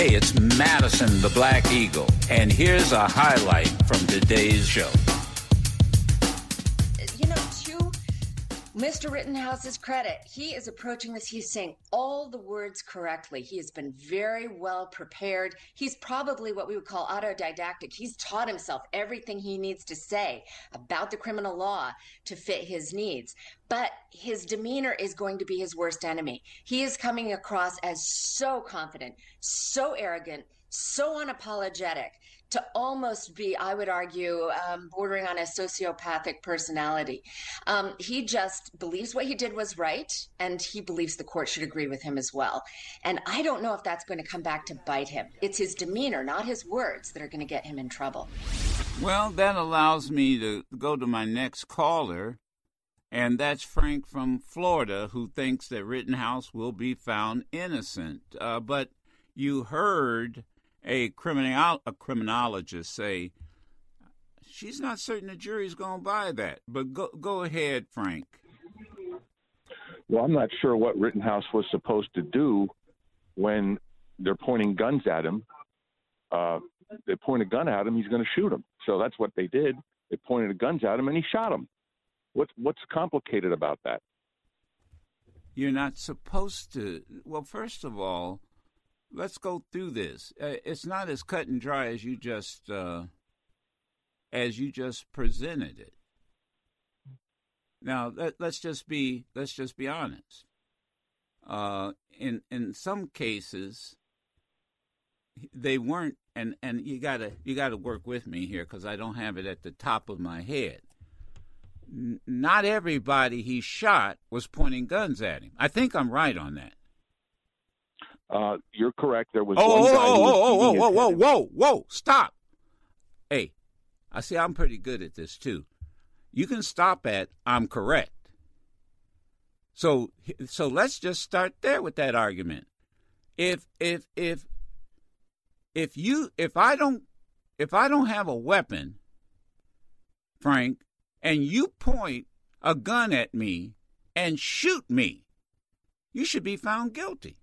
Hey, it's Madison the Black Eagle, and here's a highlight from today's show. Mr. Rittenhouse's credit, he is approaching this. He's saying all the words correctly. He has been very well prepared. He's probably what we would call autodidactic. He's taught himself everything he needs to say about the criminal law to fit his needs. But his demeanor is going to be his worst enemy. He is coming across as so confident, so arrogant, so unapologetic to almost be, I would argue, um, bordering on a sociopathic personality. Um, he just believes what he did was right, and he believes the court should agree with him as well. And I don't know if that's going to come back to bite him. It's his demeanor, not his words, that are going to get him in trouble. Well, that allows me to go to my next caller, and that's Frank from Florida, who thinks that Rittenhouse will be found innocent. Uh, but you heard a criminal a criminologist say she's not certain the jury's going to buy that. But go go ahead, Frank. Well, I'm not sure what Rittenhouse was supposed to do when they're pointing guns at him. Uh, they point a gun at him, he's going to shoot him. So that's what they did. They pointed guns at him, and he shot him. What's what's complicated about that? You're not supposed to. Well, first of all, let's go through this. Uh, it's not as cut and dry as you just uh, as you just presented it. Now let, us just be let's just be honest. Uh, in in some cases, they weren't, and and you gotta you gotta work with me here because I don't have it at the top of my head. Not everybody he shot was pointing guns at him. I think I'm right on that. Uh, you're correct. There was oh, one oh, guy. Oh, who was oh, oh, beating whoa, his whoa, whoa, whoa, whoa! Stop. Hey, I see. I'm pretty good at this too. You can stop at I'm correct. So, so let's just start there with that argument. If if if if you if I don't if I don't have a weapon, Frank, and you point a gun at me and shoot me, you should be found guilty.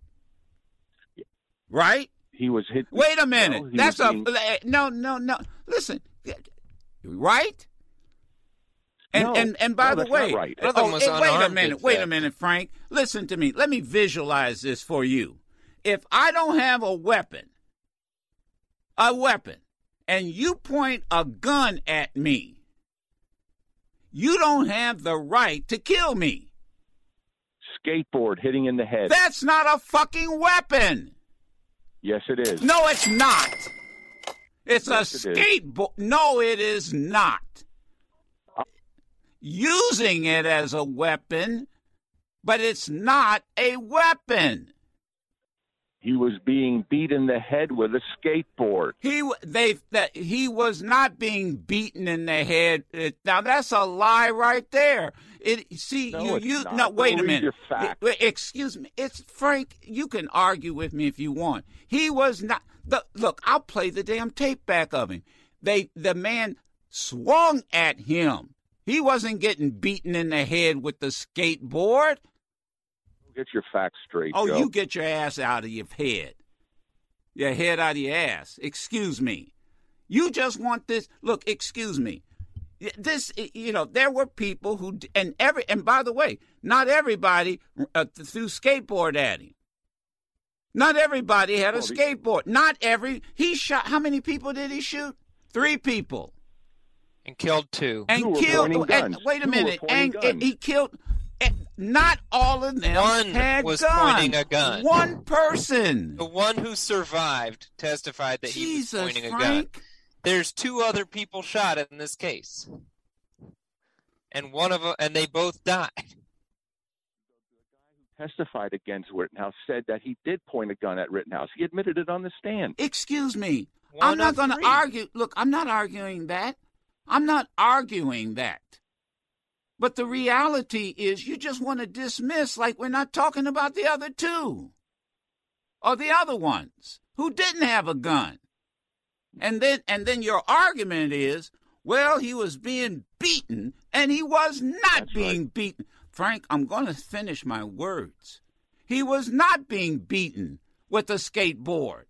Right? He was hit. Wait a minute. No, That's a being- no, no, no. Listen, right? And No. and and by No, the way, right. Oh, was eh, wait a minute, in wait a minute, Frank. Listen to me. Let me visualize this for you. If I don't have a weapon, a weapon, and you point a gun at me, you don't have the right to kill me. skateboard hitting in the head. That's not a fucking weapon. Yes, it is. No, it's not. It's Yes, a it skateboard. No, it is not. Using it as a weapon, but it's not a weapon. He was being beat in the head with a skateboard. He they that he was not being beaten in the head. Uh, now that's a lie right there. It see No, you you not. no wait a minute. Excuse me. It's Frank. You can argue with me if you want. He was not. The, look, I'll play the damn tape back of him. They the man swung at him. He wasn't getting beaten in the head with the skateboard. Get your facts straight. Oh, Joe. you get your ass out of your head. Your head out of your ass. Excuse me. You just want this. Look, excuse me. This, you know, there were people who, and every, and by the way, not everybody uh, threw skateboard at him. Not everybody had a skateboard. Not every. He shot. How many people did he shoot? Three people and killed two. and Two killed. And, wait a Two minute, and, and he killed. And not all of them One had was guns. pointing a gun. One person. The one who survived testified that he was Jesus, pointing a gun. Frank. There's two other people shot in this case, and one of them, and they both died. The guy who testified against Rittenhouse said that he did point a gun at Rittenhouse. He admitted it on the stand. Excuse me. One I'm not going to argue. Look, I'm not arguing that. I'm not arguing that. But the reality is, you just want to dismiss like we're not talking about the other two or the other ones who didn't have a gun. And then, and then your argument is, well, he was being beaten and he was not That's being right. beaten. Frank, I'm going to finish my words. He was not being beaten with a skateboard.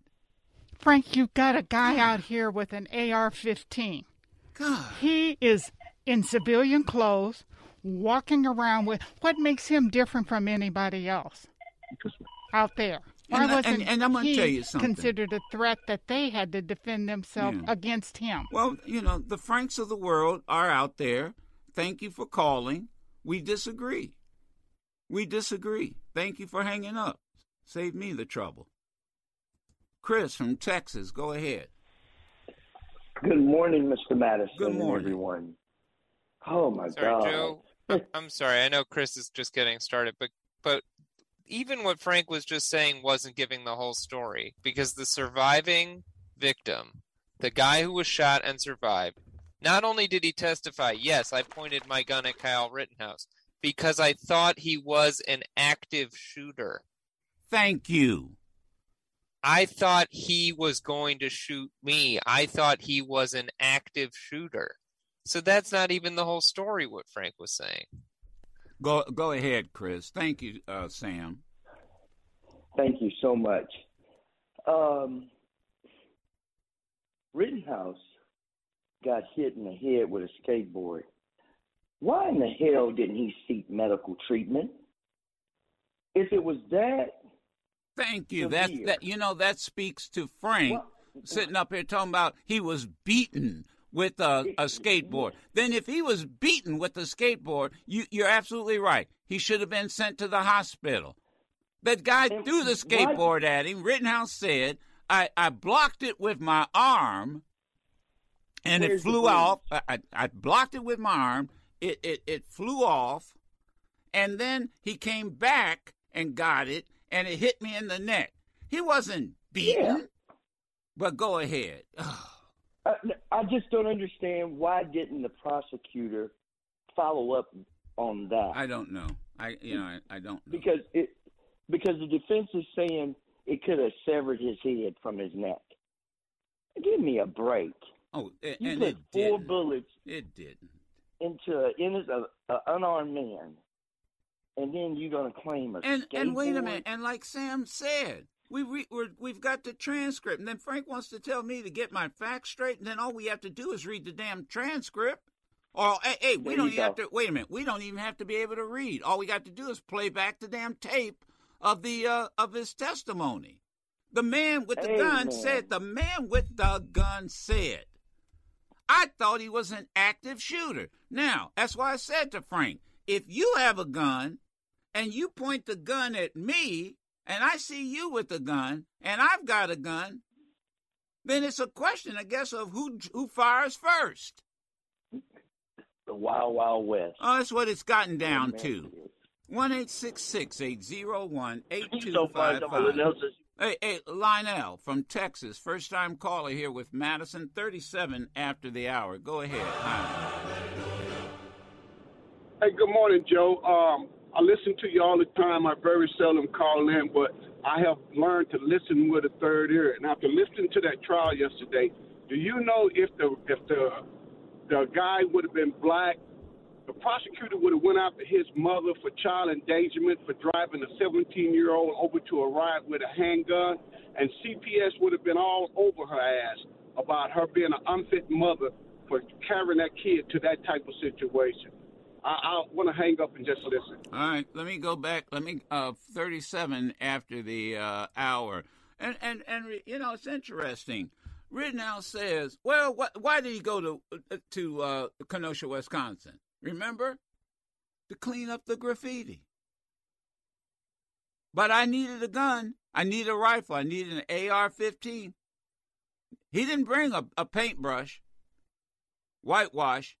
Frank, you've got a guy out here with an AR 15. God. He is in civilian clothes, walking around with what makes him different from anybody else out there? Why And I- wasn't and- and I'm gonna he tell you something. considered a threat that they had to defend themselves Yeah. against him? Well, you know, the Franks of the world are out there. Thank you for calling. We disagree. We disagree. Thank you for hanging up. Save me the trouble. Chris from Texas, go ahead. Good morning, Mr. Madison. Good morning. everyone. Oh my Sorry, God. Joe. I- I'm sorry. I know Chris is just getting started, but but even what Frank was just saying wasn't giving the whole story because the surviving victim, the guy who was shot and survived, not only did he testify, yes, I pointed my gun at Kyle Rittenhouse because I thought he was an active shooter. Thank you. I thought he was going to shoot me. I thought he was an active shooter. So that's not even the whole story what Frank was saying. Go go ahead, Chris. Thank you, uh, Sam. Thank you so much. Um, Rittenhouse got hit in the head with a skateboard. Why in the hell didn't he seek medical treatment? If it was that, Thank you. Severe. That that you know that speaks to Frank Well- sitting up here talking about he was beaten with a, a skateboard. Then if he was beaten with a skateboard, you you're absolutely right. He should have been sent to the hospital. That guy threw the skateboard at him. Rittenhouse said, I, I blocked it with my arm and it Where's the flew off. I, I, blocked it with my arm. It, it, it flew off. And then he came back and got it and it hit me in the neck. He wasn't beaten. Yeah. But go ahead. I, I just don't understand why didn't the prosecutor follow up on that? I don't know. I you know I, I don't know. because it because the defense is saying it could have severed his head from his neck. Give me a break. oh, You and put it four didn't. bullets It didn't. into a, in a, a unarmed man, and then you're gonna claim a And and wait a minute. And like Sam said, we re, we're, we've got the transcript. And then Frank wants to tell me to get my facts straight. And then all we have to do is read the damn transcript. Or hey, hey we There don't even have to. Wait a minute. We don't even have to be able to read. All we got to do is play back the damn tape of the uh, of his testimony. The man with the gun Amen. said. The man with the gun said. I thought he was an active shooter. Now, that's why I said to Frank, if you have a gun and you point the gun at me and I see you with a gun and I've got a gun, then it's a question, I guess, of who who fires first. the Wild Wild West. Oh, that's what it's gotten down Amen to. it. One eight six six eight zero one eight You two so far, five someone five. else is- Hey, hey, Lionel from Texas, first time caller here with Madison, 37 after the hour. Go ahead. Hi. Hey, good morning, Joe. Um, I listen to you all the time. I very seldom call in, but I have learned to listen with a third ear. And after listening to that trial yesterday, do you know if the if the the guy would have been black, the prosecutor would have went after his mother for child endangerment for driving a 17 year old over to a riot with a handgun, and CPS would have been all over her ass about her being an unfit mother for carrying that kid to that type of situation. I, I want to hang up and just listen. All right, let me go back. Let me uh 37 after the uh, hour. And and and you know, it's interesting. Rittenhouse says, "Well, what, why did he go to uh, to uh, Kenosha, Wisconsin? Remember, to clean up the graffiti. But I needed a gun. I needed a rifle. I needed an AR-15. He didn't bring a, a paintbrush, whitewash.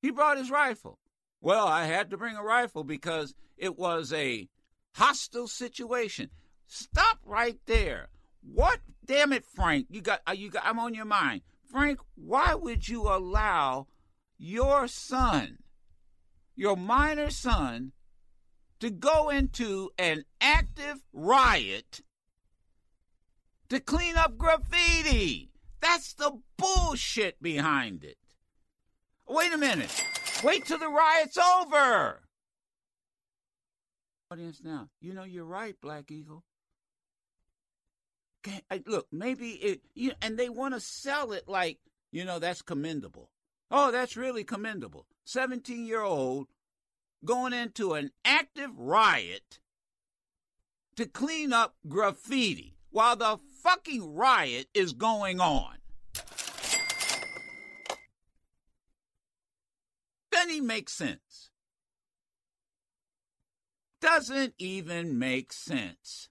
He brought his rifle. Well, I had to bring a rifle because it was a hostile situation. Stop right there. What? Damn it, Frank! You got uh, you got. I'm on your mind, Frank. Why would you allow your son, your minor son, to go into an active riot to clean up graffiti? That's the bullshit behind it. Wait a minute. Wait till the riot's over. Audience now, you know you're right, Black Eagle. Okay, look, maybe it, you and they want to sell it like, you know, that's commendable. Oh, that's really commendable. 17 year old going into an active riot to clean up graffiti while the fucking riot is going on. Even make sense. Doesn't even make sense.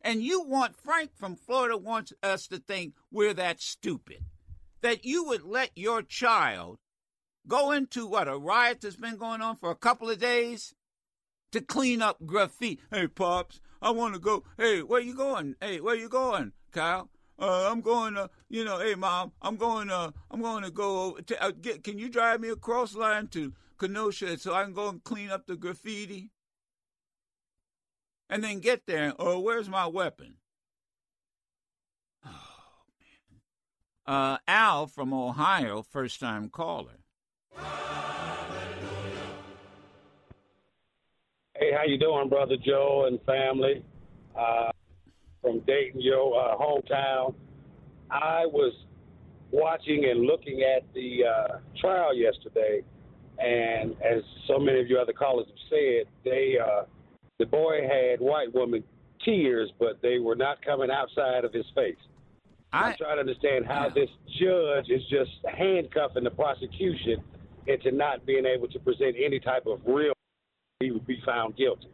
And you want Frank from Florida wants us to think we're that stupid. That you would let your child go into what a riot that's been going on for a couple of days to clean up graffiti. Hey, pops, I want to go. Hey, where you going? Hey, where you going, Kyle? Uh, I'm going to, you know, hey, mom, I'm going to, I'm going to go. To, uh, get, can you drive me across line to Kenosha so I can go and clean up the graffiti? And then get there. Oh, where's my weapon? Oh man. Uh, Al from Ohio, first time caller. Hey, how you doing, brother Joe and family? Uh, from Dayton, your uh, hometown. I was watching and looking at the uh, trial yesterday, and as so many of you other callers have said, they uh, the boy had white woman tears, but they were not coming outside of his face. I, am trying to understand how this judge is just handcuffing the prosecution into not being able to present any type of real, he would be found guilty.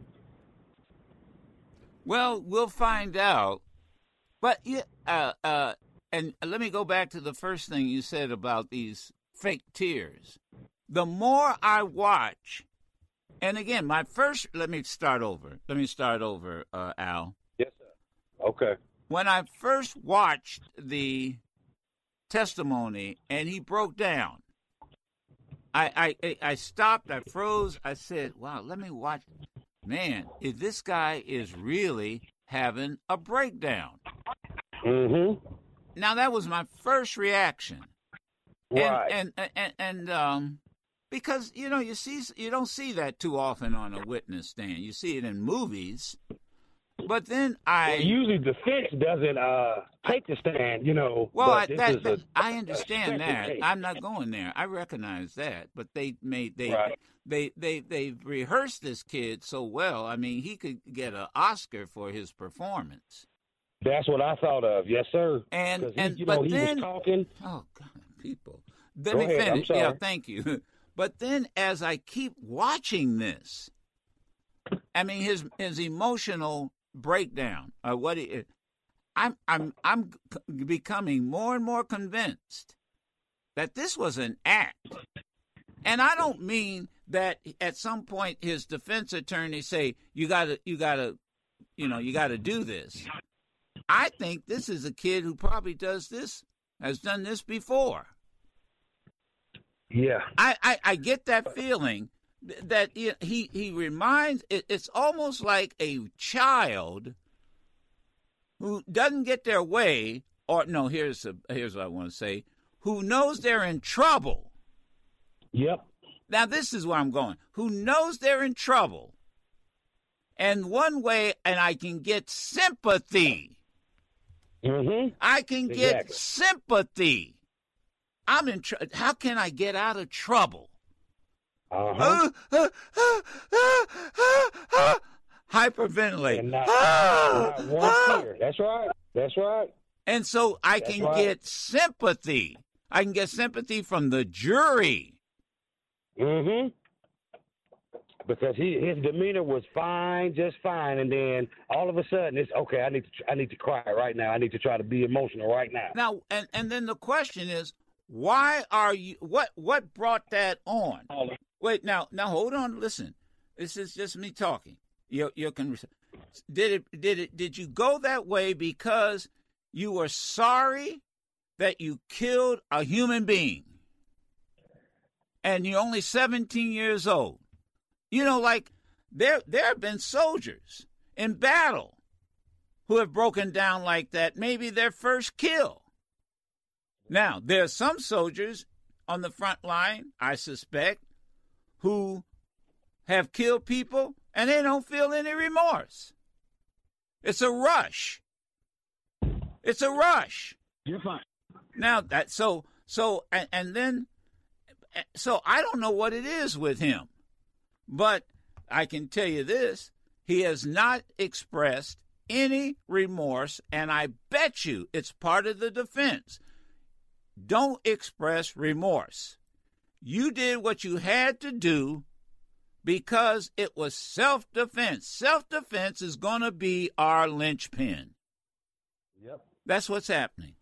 Well, we'll find out. But uh, uh, and let me go back to the first thing you said about these fake tears. The more I watch, and again, my first. Let me start over. Let me start over, uh, Al. Yes, sir. Okay. When I first watched the testimony and he broke down, I, I I stopped. I froze. I said, "Wow, let me watch." Man, if this guy is really having a breakdown. Mm-hmm. Now that was my first reaction. Right. And and and, and um, because you know you see you don't see that too often on a witness stand. You see it in movies, but then I well, usually defense doesn't uh, take the stand, you know. Well, I, that, that, a, I understand that. Case. I'm not going there. I recognize that, but they made they right. They they they rehearsed this kid so well. I mean, he could get an Oscar for his performance. That's what I thought of. Yes, sir. And he, and you but know, he then talking. Oh God, people. Let Go me ahead. finish. I'm Yeah, thank you. But then as I keep watching this, I mean his his emotional breakdown. Uh, what he, I'm I'm I'm becoming more and more convinced that this was an act, and I don't mean that at some point his defense attorney say you got to you got to you know you got to do this. I think this is a kid who probably does this has done this before. Yeah. I, I, I get that feeling that he he, reminds it's almost like a child who doesn't get their way or no here's a, here's what I want to say who knows they're in trouble. Yep. Now this is where I'm going. Who knows they're in trouble. And one way and I can get sympathy. Mm-hmm. I can get sympathy. I'm in tr- how can I get out of trouble? Uh-huh. Uh, uh, uh, uh, uh, hyperventilate. And not, Ah, not one ah. tear. That's right. That's right. And so I That's can right. get sympathy. I can get sympathy from the jury. Mm-hmm. Because he his demeanor was fine, just fine, and then all of a sudden it's okay. I need to I need to cry right now. I need to try to be emotional right now. Now, and and then the question is, why are you? What what brought that on? Wait, now now hold on. Listen, this is just me talking. Your your conversation. Did it did it did you go that way because you were sorry that you killed a human being, and you're only 17 years old? You know, like there there have been soldiers in battle who have broken down like that. Maybe their first kill. Now, there are some soldiers on the front line, I suspect, who have killed people and they don't feel any remorse. It's a rush. It's a rush. You're fine. Now that so so and, and then so I don't know what it is with him, but I can tell you this: he has not expressed any remorse, and I bet you it's part of the defense. Don't express remorse. You did what you had to do because it was self defense. Self defense is going to be our linchpin. Yep. That's what's happening.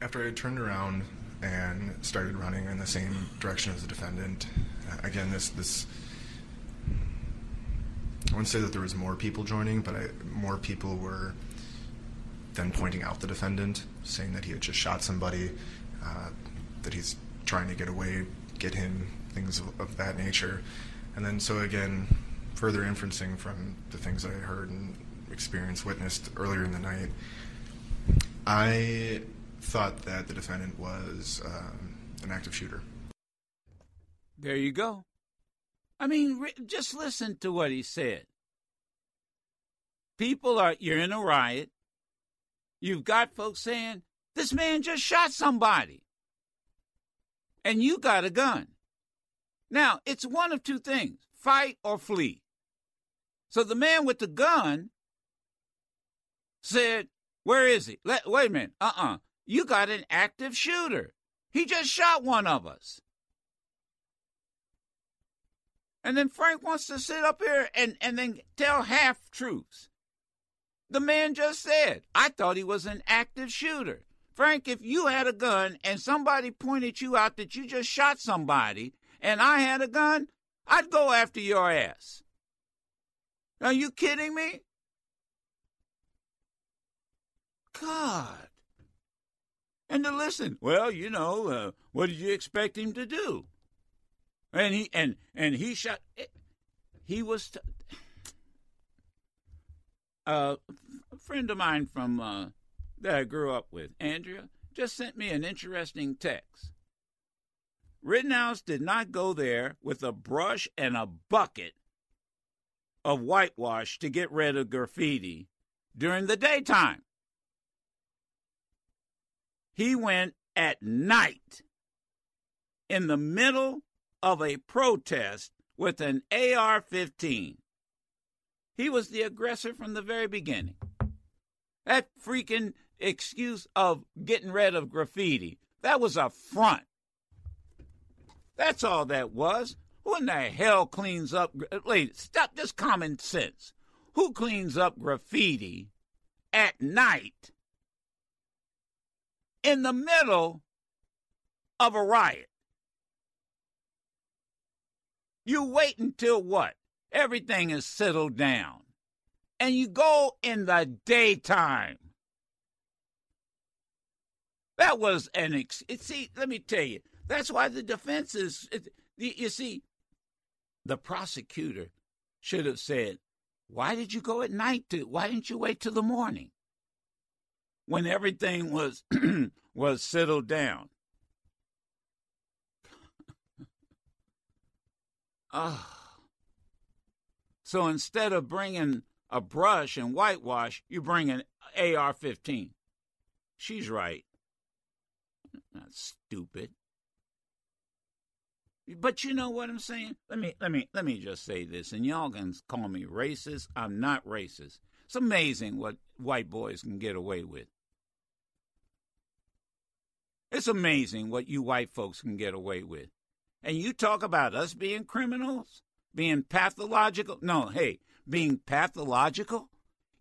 After I turned around and started running in the same direction as the defendant, uh, again, this this I wouldn't say that there was more people joining, but I, more people were then pointing out the defendant, saying that he had just shot somebody, uh, that he's trying to get away, get him, things of, of that nature. And then, so again, further inferencing from the things I heard and experienced, witnessed earlier in the night, I thought that the defendant was um, an active shooter. There you go. I mean, just listen to what he said. People are, you're in a riot. You've got folks saying, this man just shot somebody. And you got a gun. Now, it's one of two things fight or flee. So the man with the gun said, Where is he? Let, wait a minute. Uh uh-uh. uh. You got an active shooter. He just shot one of us. And then Frank wants to sit up here and, and then tell half truths. The man just said, I thought he was an active shooter. Frank, if you had a gun and somebody pointed you out that you just shot somebody and I had a gun, I'd go after your ass. Are you kidding me? God. And to listen, well, you know, uh, what did you expect him to do? and he and and he shot. He was uh, a friend of mine from uh, that I grew up with, Andrea, just sent me an interesting text. Rittenhouse did not go there with a brush and a bucket of whitewash to get rid of graffiti during the daytime. He went at night in the middle of a protest with an AR 15. He was the aggressor from the very beginning. That freaking excuse of getting rid of graffiti, that was a front. That's all that was. Who in the hell cleans up? Uh, Ladies, stop, just common sense. Who cleans up graffiti at night in the middle of a riot? You wait until what? Everything is settled down. And you go in the daytime. That was an ex. See, let me tell you. That's why the defense is. You see, the prosecutor should have said, "Why did you go at night? To why didn't you wait till the morning when everything was was settled down?" Oh. So instead of bringing a brush and whitewash, you bring an AR 15. She's right. Not stupid. But you know what I'm saying? Let me let me let me just say this, and y'all can call me racist. I'm not racist. It's amazing what white boys can get away with. It's amazing what you white folks can get away with. And you talk about us being criminals, being pathological. No, hey, being pathological?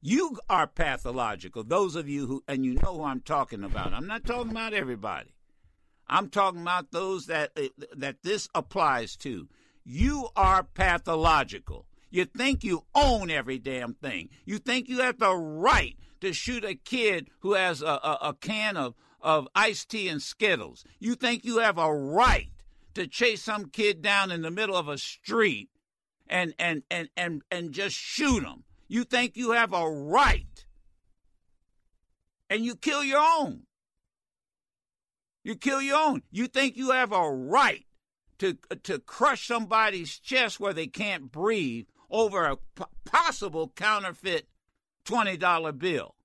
You are pathological. Those of you who, and you know who I'm talking about. I'm not talking about everybody. I'm talking about those that uh, that this applies to. You are pathological. You think you own every damn thing. You think you have the right to shoot a kid who has a, a, a can of, of iced tea and Skittles. You think you have a right to chase some kid down in the middle of a street and and and and, and just shoot him. You think you have a right. And you kill your own. You kill your own. You think you have a right to to crush somebody's chest where they can't breathe over a p- possible counterfeit $20 bill.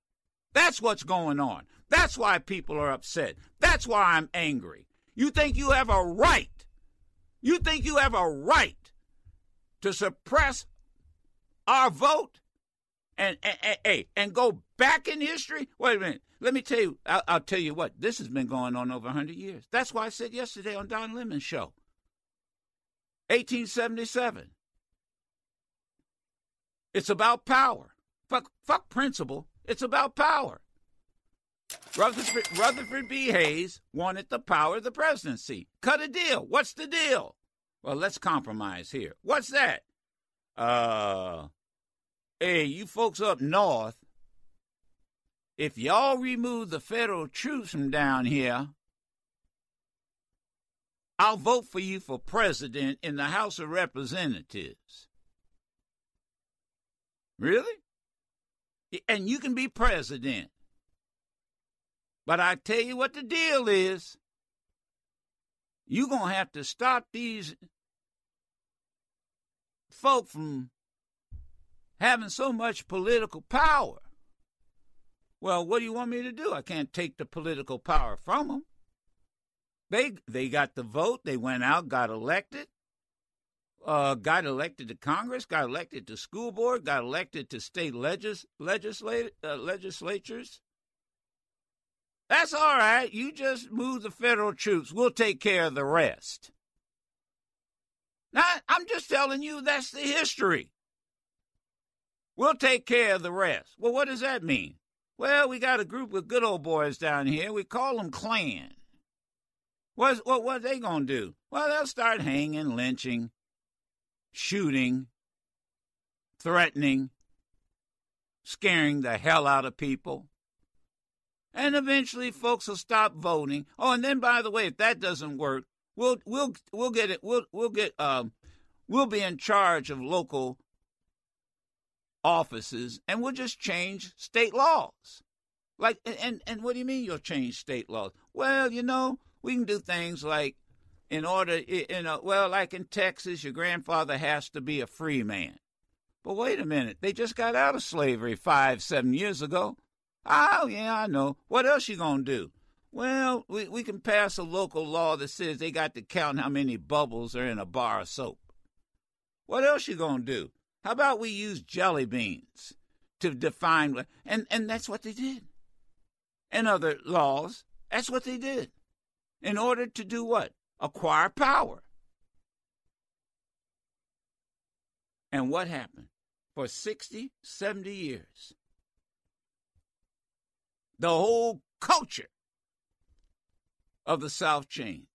That's what's going on. That's why people are upset. That's why I'm angry. You think you have a right? You think you have a right to suppress our vote and and, and, and go back in history? Wait a minute. Let me tell you. I'll, I'll, tell you what. This has been going on over 100 years. That's why I said yesterday on Don Lemon's show. 1877. It's about power. Fuck, fuck principle. It's about power. Rutherford, Rutherford B. Hayes wanted the power of the presidency. Cut a deal. What's the deal? Well, let's compromise here. What's that? Uh, hey, you folks up north, if y'all remove the federal troops from down here, I'll vote for you for president in the House of Representatives. Really? And you can be president. But I tell you what the deal is. You're going to have to stop these folk from having so much political power. Well, what do you want me to do? I can't take the political power from them. They they got the vote. They went out, got elected, uh, got elected to Congress, got elected to school board, got elected to state legis- legislate- uh, legislatures. That's all right. You just move the federal troops. We'll take care of the rest. Now, I'm just telling you that's the history. We'll take care of the rest. Well, what does that mean? Well, we got a group of good old boys down here. We call them Klan. What's, what what they gonna do? Well, they'll start hanging, lynching, shooting, threatening, scaring the hell out of people and eventually folks will stop voting. Oh, and then by the way, if that doesn't work, we'll we'll we'll get it. We'll we'll get um we'll be in charge of local offices, and we'll just change state laws. Like and and what do you mean you'll change state laws? Well, you know we can do things like in order you know well like in Texas, your grandfather has to be a free man. But wait a minute, they just got out of slavery five seven years ago. Oh, yeah, I know. What else you gonna do? Well, we, we can pass a local law that says they got to count how many bubbles are in a bar of soap. What else you gonna do? How about we use jelly beans to define what and, and that's what they did. And other laws, that's what they did. In order to do what? Acquire power. And what happened? For 60, 70 years, the whole culture of the South changed.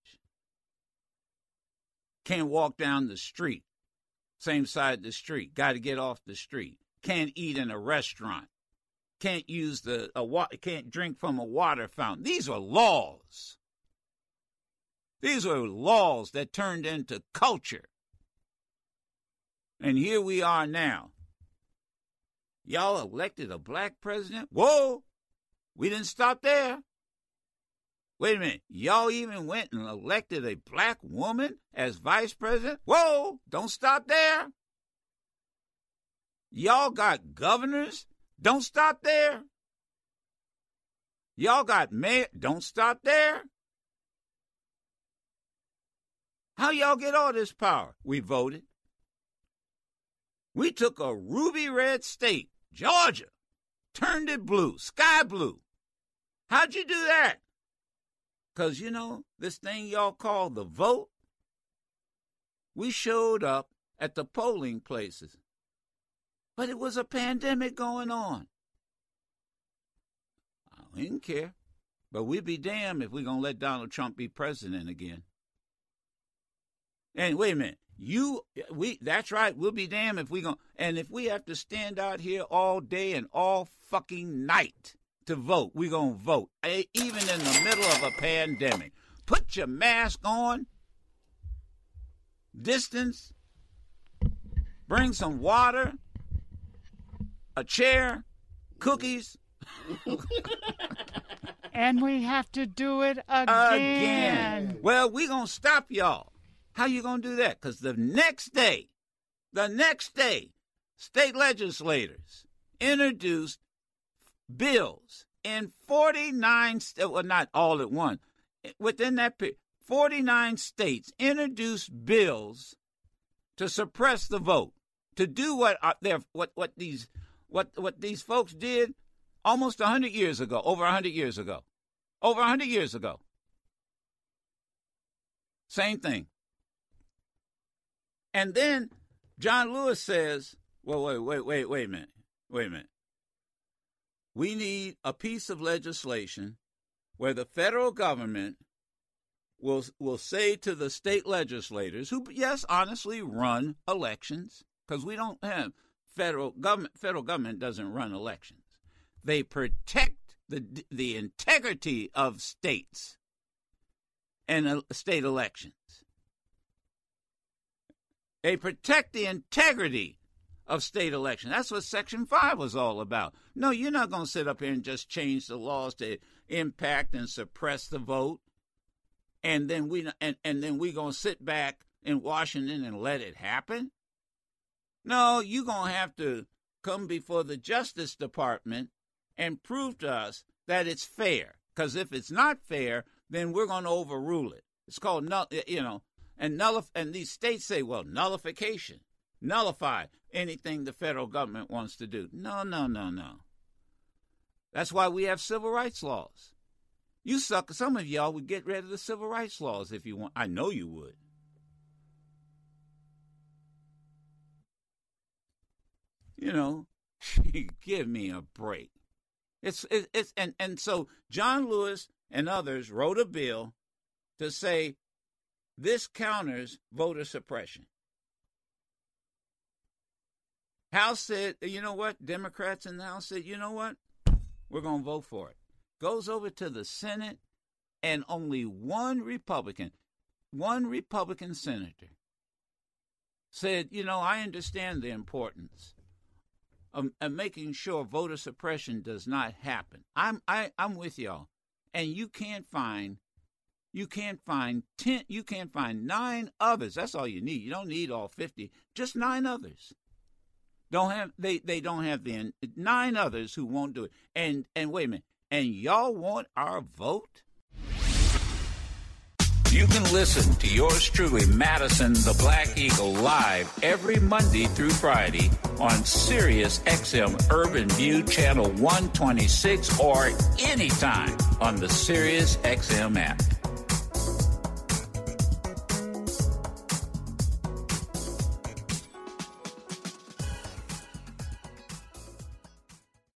Can't walk down the street, same side of the street. Got to get off the street. Can't eat in a restaurant. Can't use the a wa- can't drink from a water fountain. These are laws. These are laws that turned into culture. And here we are now. Y'all elected a black president? Whoa! We didn't stop there. Wait a minute. Y'all even went and elected a black woman as vice president? Whoa, don't stop there. Y'all got governors? Don't stop there. Y'all got mayor? Don't stop there. How y'all get all this power? We voted. We took a ruby red state, Georgia, turned it blue, sky blue. How'd you do that? Because, you know, this thing y'all call the vote, we showed up at the polling places. But it was a pandemic going on. I didn't care. But we'd be damned if we're going to let Donald Trump be president again. And wait a minute. You we that's right, we'll be damned if we going to, and if we have to stand out here all day and all fucking night to vote, we're going to vote, even in the middle of a pandemic. Put your mask on, distance, bring some water, a chair, cookies. and we have to do it again. Again. Well, we're going to stop y'all. How you going to do that? Because the next day, the next day, state legislators introduced bills in 49 states, well, not all at once within that period 49 states introduced bills to suppress the vote to do what uh, what what these what what these folks did almost 100 years ago over 100 years ago over 100 years ago. Same thing. And then John Lewis says well wait wait wait wait a minute wait a minute we need a piece of legislation where the federal government will will say to the state legislators who yes honestly run elections because we don't have federal government federal government doesn't run elections. They protect the the integrity of states and uh, state elections. They protect the integrity of state election. That's what Section 5 was all about. No, you're not going to sit up here and just change the laws to impact and suppress the vote. And then we and, and then we going to sit back in Washington and let it happen? No, you're going to have to come before the Justice Department and prove to us that it's fair. Because if it's not fair, then we're going to overrule it. It's called, you know, and nullif- and these states say, well, nullification nullify anything the federal government wants to do. No, no, no, no. That's why we have civil rights laws. You suck. Some of y'all would get rid of the civil rights laws if you want. I know you would. You know, give me a break. It's it, it's and and so John Lewis and others wrote a bill to say this counters voter suppression. House said, you know what? Democrats in the House said, you know what? We're going to vote for it. Goes over to the Senate, and only one Republican, one Republican senator said, you know, I understand the importance of, of making sure voter suppression does not happen. I'm I, I'm with y'all, and you can't find you can't find 10 you can't find 9 others that's all you need you don't need all 50 just 9 others don't have they they don't have the nine others who won't do it. And and wait a minute. And y'all want our vote? You can listen to yours truly, Madison the Black Eagle, live every Monday through Friday on Sirius XM Urban View Channel 126 or anytime on the Sirius XM app.